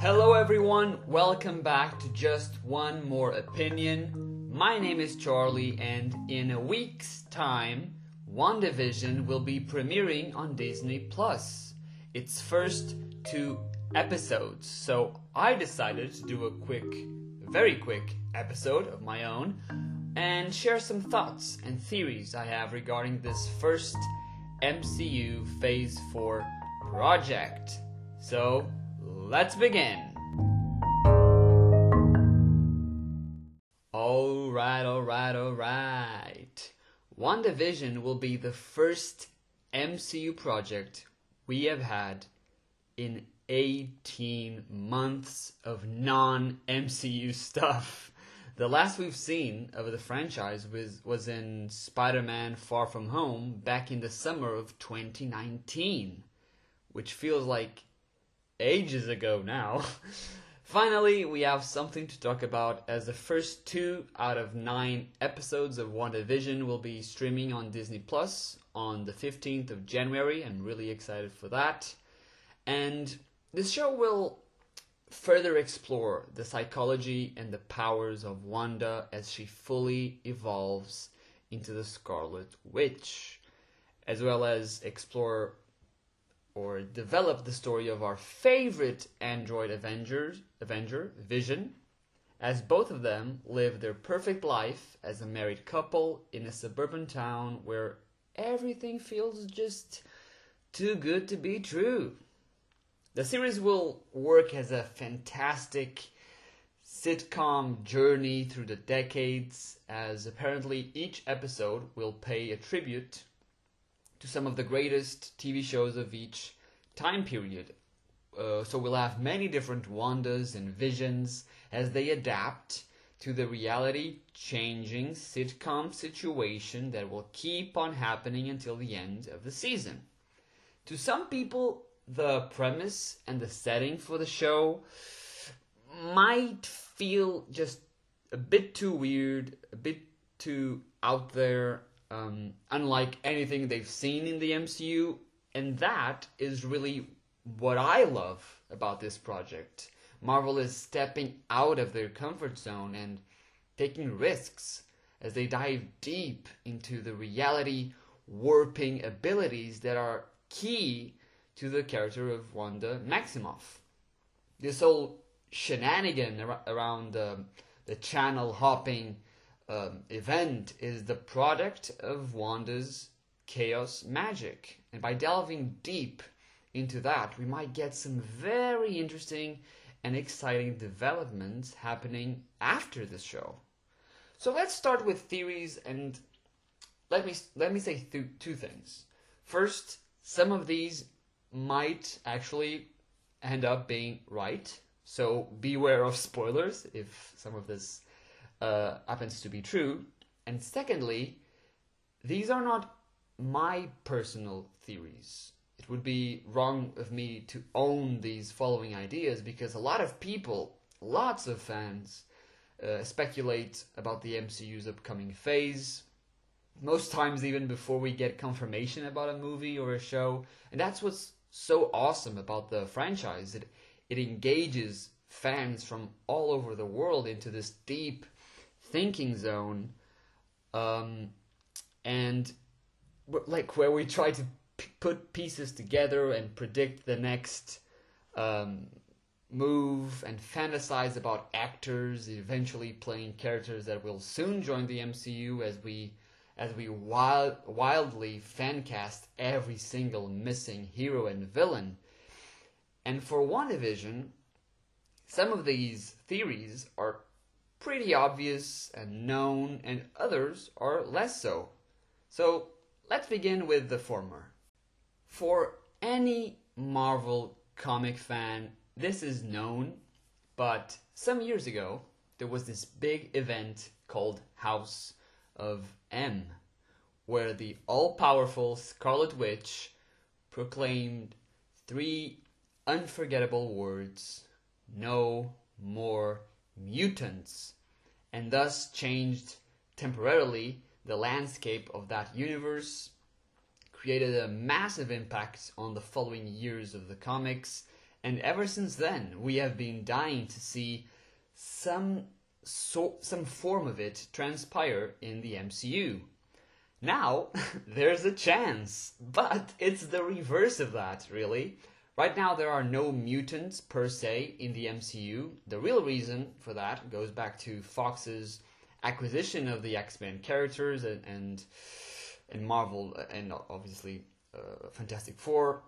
Hello, everyone. Welcome back to Just One More Opinion. My name is Charlie, and in a week's time, WandaVision will be premiering on Disney Plus. Its first two episodes. So I decided to do a quick, very quick episode of my own and share some thoughts and theories I have regarding this first MCU Phase 4 project. So let's begin. Alright, alright, alright. WandaVision will be the first MCU project we have had in 18 months of non MCU stuff. The last we've seen of the franchise was, was in Spider Man Far From Home back in the summer of 2019, which feels like ages ago now. Finally, we have something to talk about as the first two out of nine episodes of WandaVision will be streaming on Disney Plus on the 15th of January. I'm really excited for that. And this show will further explore the psychology and the powers of Wanda as she fully evolves into the Scarlet Witch, as well as explore or develop the story of our favorite android Avengers, Avenger, Vision, as both of them live their perfect life as a married couple in a suburban town where everything feels just too good to be true. The series will work as a fantastic sitcom journey through the decades, as apparently each episode will pay a tribute to some of the greatest TV shows of each time period. Uh, so we'll have many different Wandas and Visions as they adapt to the reality changing sitcom situation that will keep on happening until the end of the season. To some people, the premise and the setting for the show might feel just a bit too weird, a bit too out there, um, unlike anything they've seen in the MCU, and that is really what I love about this project. Marvel is stepping out of their comfort zone and taking risks as they dive deep into the reality warping abilities that are key to the character of Wanda Maximoff. This whole shenanigan ar- around um, the channel hopping um, event is the product of Wanda's chaos magic. And by delving deep into that, we might get some very interesting and exciting developments happening after the show. So let's start with theories and let me let me say th- two things. First, some of these might actually end up being right. So beware of spoilers if some of this uh, happens to be true. And secondly, these are not my personal theories. It would be wrong of me to own these following ideas because a lot of people, lots of fans, uh, speculate about the MCU's upcoming phase. Most times, even before we get confirmation about a movie or a show. And that's what's so awesome about the franchise. It, it engages fans from all over the world into this deep thinking zone. Um, and like where we try to p- put pieces together and predict the next um, move and fantasize about actors eventually playing characters that will soon join the MCU as we as we wild, wildly fancast every single missing hero and villain. And for WandaVision, some of these theories are pretty obvious and known, and others are less so. So let's begin with the former. For any Marvel comic fan, this is known, but some years ago, there was this big event called House of M, where the all powerful Scarlet Witch proclaimed three unforgettable words no more mutants, and thus changed temporarily the landscape of that universe, created a massive impact on the following years of the comics, And ever since then, we have been dying to see some so, some form of it transpire in the MCU. Now, there's a chance, but it's the reverse of that, really. Right now, there are no mutants per se in the MCU. The real reason for that goes back to Fox's acquisition of the X Men characters and, and, and Marvel, and obviously uh, Fantastic Four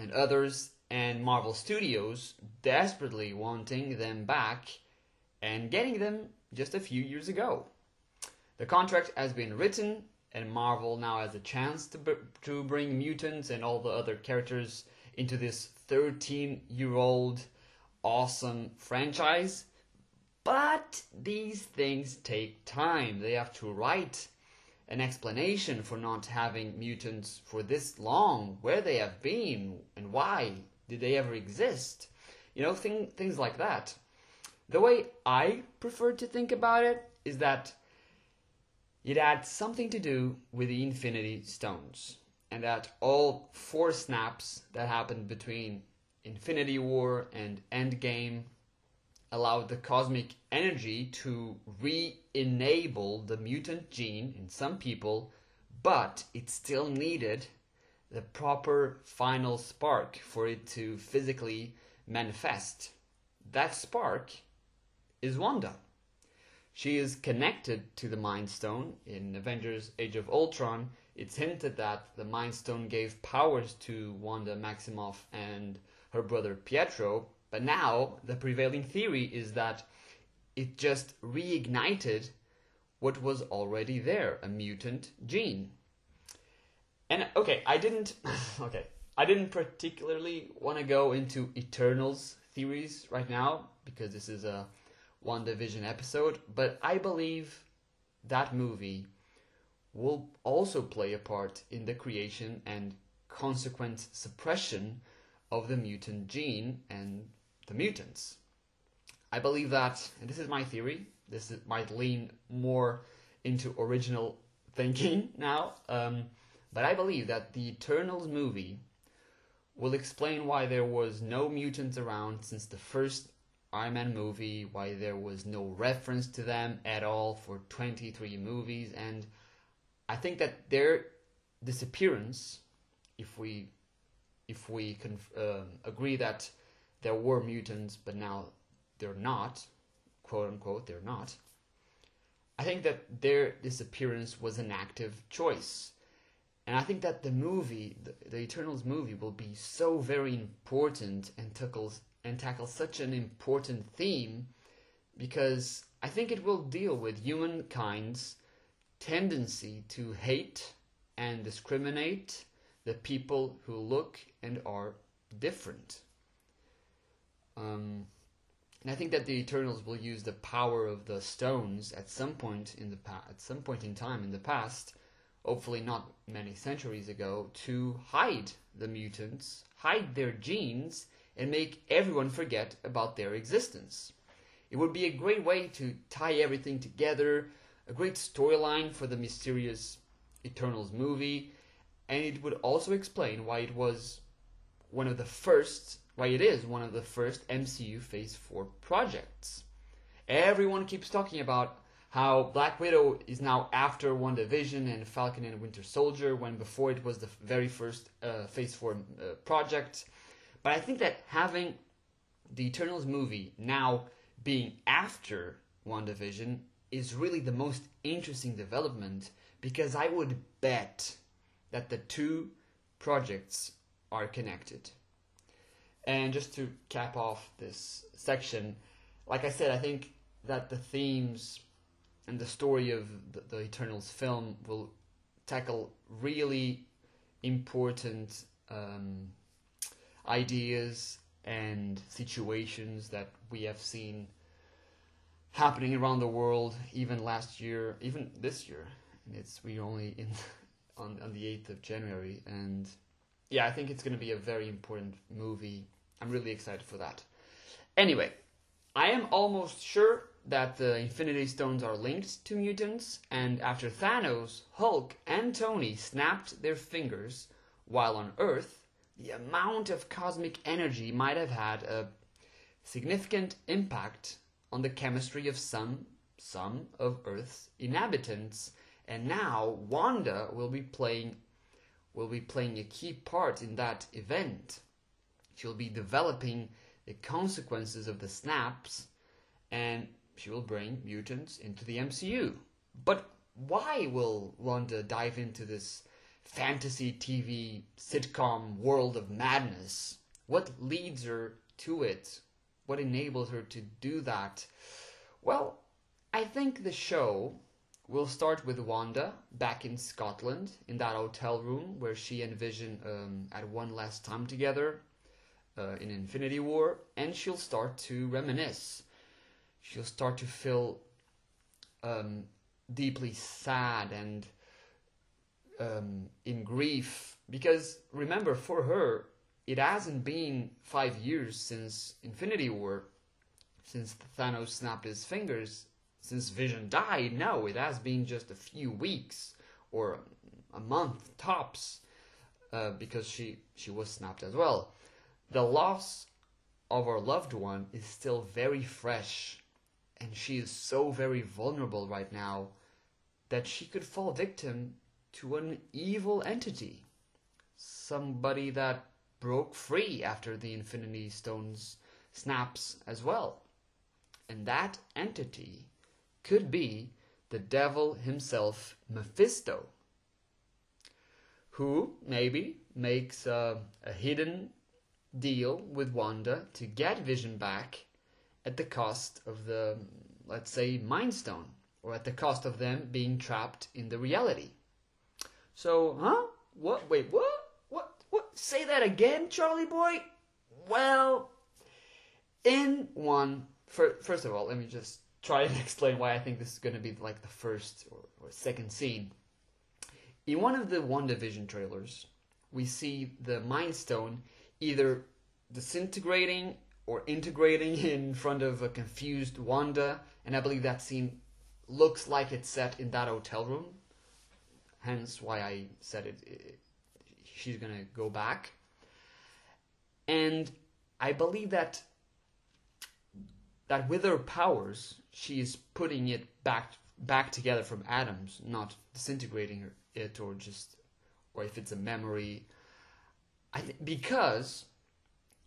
and others, and Marvel Studios desperately wanting them back and getting them just a few years ago. The contract has been written, and Marvel now has a chance to, to bring mutants and all the other characters into this 13 year old awesome franchise. But these things take time. They have to write an explanation for not having mutants for this long, where they have been, and why did they ever exist. You know, thing, things like that. The way I prefer to think about it is that it had something to do with the Infinity Stones, and that all four snaps that happened between Infinity War and Endgame allowed the cosmic energy to re enable the mutant gene in some people, but it still needed the proper final spark for it to physically manifest. That spark is Wanda. She is connected to the Mind Stone. In Avengers Age of Ultron, it's hinted that the Mind Stone gave powers to Wanda Maximoff and her brother Pietro, but now the prevailing theory is that it just reignited what was already there a mutant gene. And okay, I didn't okay, I didn't particularly want to go into Eternals theories right now because this is a WandaVision episode, but I believe that movie will also play a part in the creation and consequent suppression of the mutant gene and the mutants. I believe that, and this is my theory, this is, might lean more into original thinking now, um, but I believe that the Eternals movie will explain why there was no mutants around since the first Iron Man movie, why there was no reference to them at all for 23 movies, and I think that their disappearance, if we if we can uh, agree that there were mutants, but now they're not, quote unquote, they're not. I think that their disappearance was an active choice. And I think that the movie, the, the Eternals movie, will be so very important and tackles and tackle such an important theme because I think it will deal with humankind's tendency to hate and discriminate the people who look and are different. Um, and I think that the Eternals will use the power of the stones at some point in the pa- at some point in time in the past, hopefully not many centuries ago, to hide the mutants, hide their genes, and make everyone forget about their existence. It would be a great way to tie everything together, a great storyline for the mysterious Eternals movie, and it would also explain why it was one of the first, why it is one of the first MCU Phase 4 projects. Everyone keeps talking about how Black Widow is now after WandaVision and Falcon and Winter Soldier, when before it was the very first uh, Phase 4 uh, project. But I think that having the Eternals movie now being after WandaVision is really the most interesting development because I would bet that the two projects are connected. And just to cap off this section, like I said, I think that the themes and the story of the, the Eternals film will tackle really important um, ideas and situations that we have seen happening around the world even last year even this year. And it's we only in on, on the 8th of january. And yeah i think it's going to be a very important movie. I'm really excited for that. Anyway i am almost sure that the infinity stones are linked to mutants. And after thanos hulk and tony snapped their fingers while on earth the amount of cosmic energy might have had a significant impact on the chemistry of some some of Earth's inhabitants. And now Wanda will be playing will be playing a key part in that event. She'll be developing the consequences of the snaps and she will bring mutants into the MCU. But why will Wanda dive into this fantasy TV sitcom world of madness? What leads her to it? What enables her to do that? Well, I think the show will start with Wanda back in Scotland in that hotel room where she and Vision um, had one last time together uh, in Infinity War, and she'll start to reminisce. She'll start to feel um, deeply sad and um, in grief because remember, for her, it hasn't been five years since Infinity War, since Thanos snapped his fingers, since Vision died. No, it has been just a few weeks or a month tops, uh, because she she was snapped as well. The loss of our loved one is still very fresh, and she is so very vulnerable right now that she could fall victim to an evil entity, somebody that broke free after the Infinity Stones snaps as well. And that entity could be the devil himself, Mephisto, who maybe makes a, a hidden deal with Wanda to get Vision back at the cost of the, let's say, Mind Stone, or at the cost of them being trapped in the reality. So, huh? What? Wait, what? Say that again, Charlie boy? Well, in one, for, first of all, let me just try and explain why I think this is going to be like the first or, or second scene. In one of the WandaVision trailers, we see the Mind Stone either disintegrating or integrating in front of a confused Wanda, and I believe that scene looks like it's set in that hotel room. Hence why I said it, it she's gonna go back. And I believe that that with her powers, she is putting it back back together from atoms, not disintegrating it or just or if it's a memory. I th- because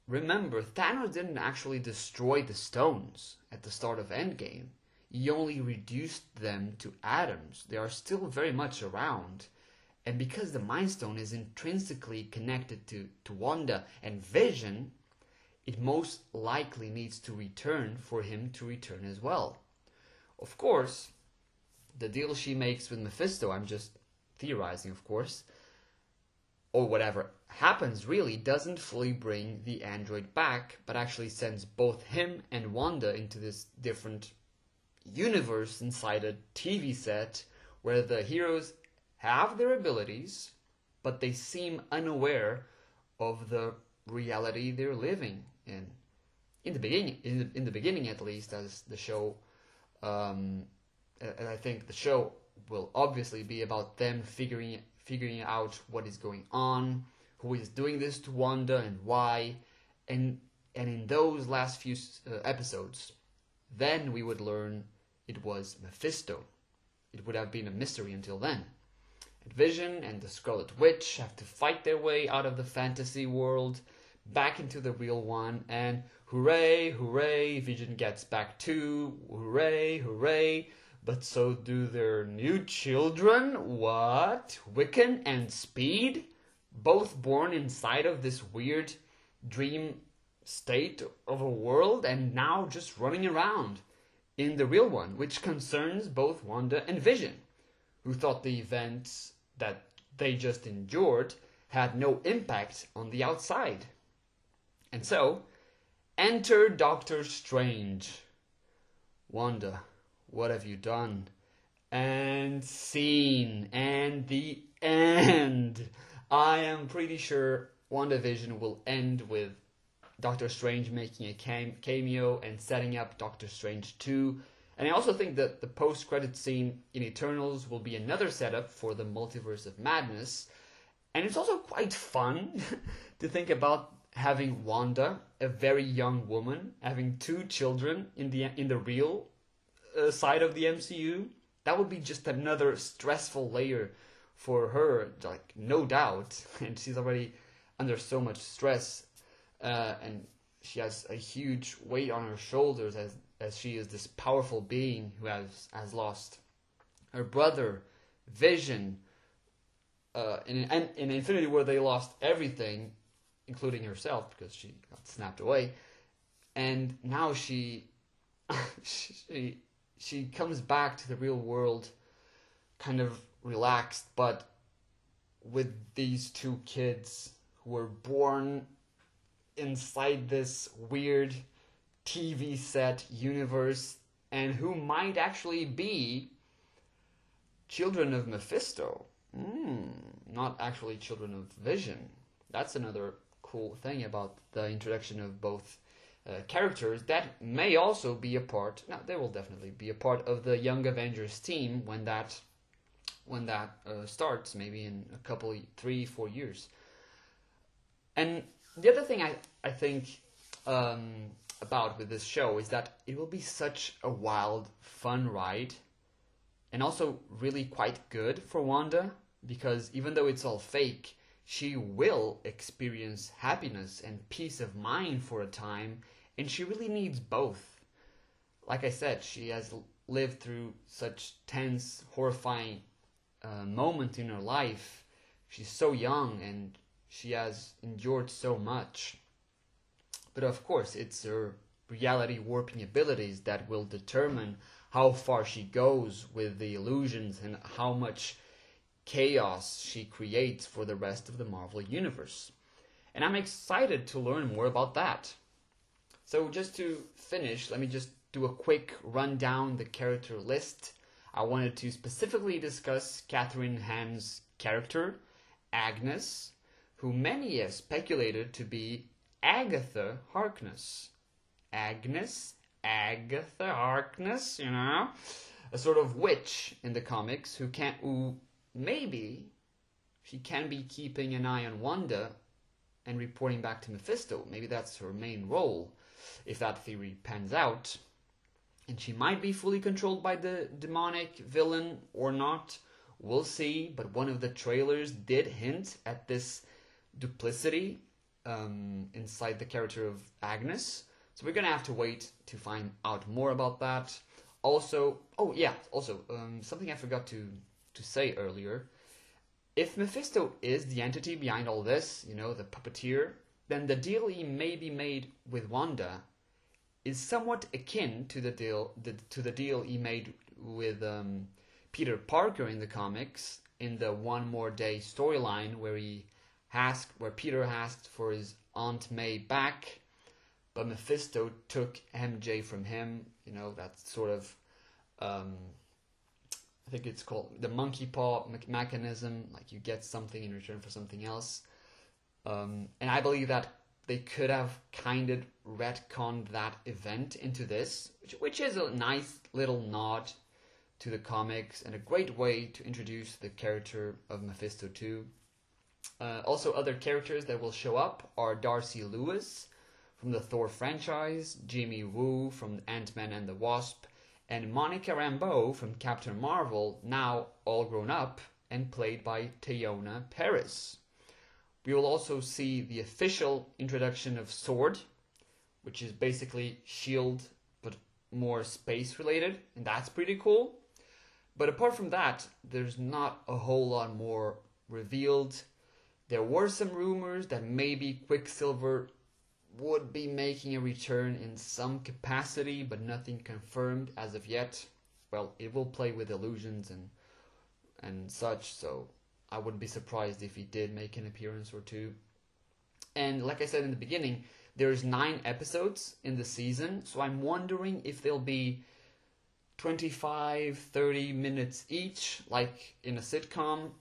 remember Thanos didn't actually destroy the stones at the start of Endgame. He only reduced them to atoms. They are still very much around. And because the Mind Stone is intrinsically connected to, to Wanda and Vision, it most likely needs to return for him to return as well. Of course, the deal she makes with Mephisto, I'm just theorizing, of course, or whatever happens really doesn't fully bring the android back, but actually sends both him and Wanda into this different universe inside a TV set where the heroes have their abilities, but they seem unaware of the reality they're living in. In the beginning, in the, in the beginning at least, as the show um, and I think the show will obviously be about them figuring figuring out what is going on, who is doing this to Wanda and why, and and in those last few uh, episodes, then we would learn it was Mephisto. It would have been a mystery until then. Vision and the Scarlet Witch have to fight their way out of the fantasy world back into the real one, and hooray, hooray, Vision gets back too, hooray, hooray. But so do their new children. What? Wiccan and Speed? Both born inside of this weird dream state of a world and now just running around in the real one, which concerns both Wanda and Vision, who thought the events that they just endured had no impact on the outside. And so, enter Doctor Strange. Wanda, what have you done? And scene. And the end. I am pretty sure WandaVision will end with Doctor Strange making a cameo and setting up Doctor Strange 2. And I also think that the post credit scene in Eternals will be another setup for the Multiverse of Madness. And it's also quite fun to think about having Wanda, a very young woman, having two children in the in the real uh, side of the MCU. That would be just another stressful layer for her, like no doubt. And she's already under so much stress, uh, and she has a huge weight on her shoulders as as she is this powerful being who has has lost her brother, Vision. Uh, in, in Infinity War, they lost everything, including herself, because she got snapped away. And now she, she, she comes back to the real world, kind of relaxed, but with these two kids who were born inside this weird TV set universe and who might actually be children of Mephisto. Mm, not actually children of Vision. That's another cool thing about the introduction of both uh, characters that may also be a part. Now, they will definitely be a part of the Young Avengers team when that when that uh, starts, maybe in a couple, three, four years. And the other thing I I think um, about with this show is that it will be such a wild, fun ride, and also really quite good for Wanda because even though it's all fake, she will experience happiness and peace of mind for a time, and she really needs both. Like I said, she has lived through such tense, horrifying uh, moment in her life. She's so young and she has endured so much. But of course, it's her reality warping abilities that will determine how far she goes with the illusions and how much chaos she creates for the rest of the Marvel Universe. And I'm excited to learn more about that. So, just to finish, let me just do a quick rundown the character list. I wanted to specifically discuss Kathryn Hahn's character, Agnes, who many have speculated to be Agatha Harkness. Agnes, Agatha Harkness, you know, a sort of witch in the comics who can't who maybe she can be keeping an eye on Wanda and reporting back to Mephisto. Maybe that's her main role, if that theory pans out. And she might be fully controlled by the demonic villain or not. We'll see, but one of the trailers did hint at this duplicity um, inside the character of Agnes. So we're gonna have to wait to find out more about that. Also, oh yeah, also um, something I forgot to to say earlier. If Mephisto is the entity behind all this, you know, the puppeteer, then the deal he may be made with Wanda is somewhat akin to the deal the, to the deal he made with um, Peter Parker in the comics in the One More Day storyline where he asked where Peter asked for his Aunt May back, but Mephisto took MJ from him. You know that sort of um, I think it's called the monkey paw me- mechanism. Like you get something in return for something else. Um, and I believe that they could have kind of retconned that event into this, which, which is a nice little nod to the comics and a great way to introduce the character of Mephisto too. Uh, also, other characters that will show up are Darcy Lewis from the Thor franchise, Jimmy Woo from Ant Man and the Wasp, and Monica Rambeau from Captain Marvel, now all grown up and played by Teyonah Parris. We will also see the official introduction of Sword, which is basically Shield but more space related, and that's pretty cool. But apart from that, there's not a whole lot more revealed. There were some rumors that maybe Quicksilver would be making a return in some capacity, but nothing confirmed as of yet. Well, it will play with illusions and and such, so I wouldn't be surprised if he did make an appearance or two. And like I said in the beginning, there's nine episodes in the season, so I'm wondering if they'll be 25, 30 minutes each, like in a sitcom,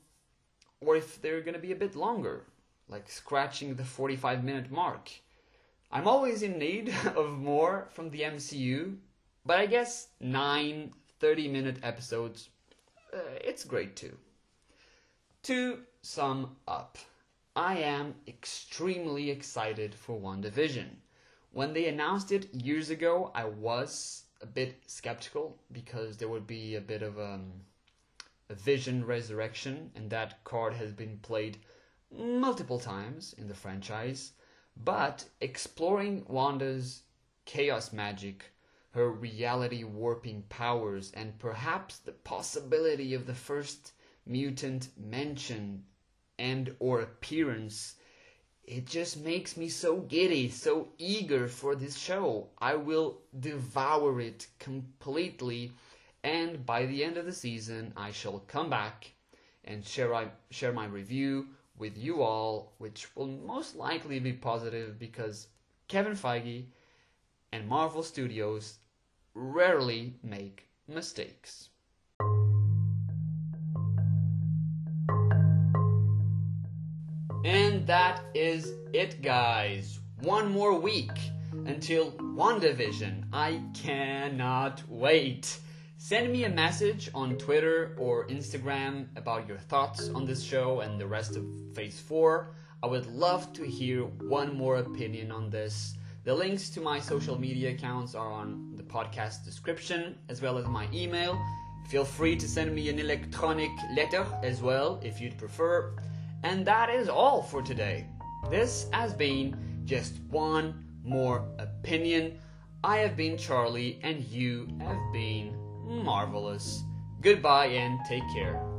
or if they're gonna be a bit longer, like scratching the 45 minute mark. I'm always in need of more from the MCU, but I guess nine 30 minute episodes, uh, it's great too. To sum up, I am extremely excited for WandaVision. When they announced it years ago, I was a bit skeptical because there would be a bit of um, vision resurrection, and that card has been played multiple times in the franchise. But exploring Wanda's chaos magic, her reality warping powers, and perhaps the possibility of the first mutant mention and or appearance it just makes me so giddy, so eager for this show. I will devour it completely, and by the end of the season, I shall come back and share, share my review with you all, which will most likely be positive because Kevin Feige and Marvel Studios rarely make mistakes. And that is it, guys. One more week until WandaVision. I cannot wait. Send me a message on Twitter or Instagram about your thoughts on this show and the rest of Phase 4. I would love to hear one more opinion on this. The links to my social media accounts are on the podcast description as well as my email. Feel free to send me an electronic letter as well if you'd prefer. And that is all for today. This has been just one more opinion. I have been Charlie, and you have been marvelous. Goodbye and take care.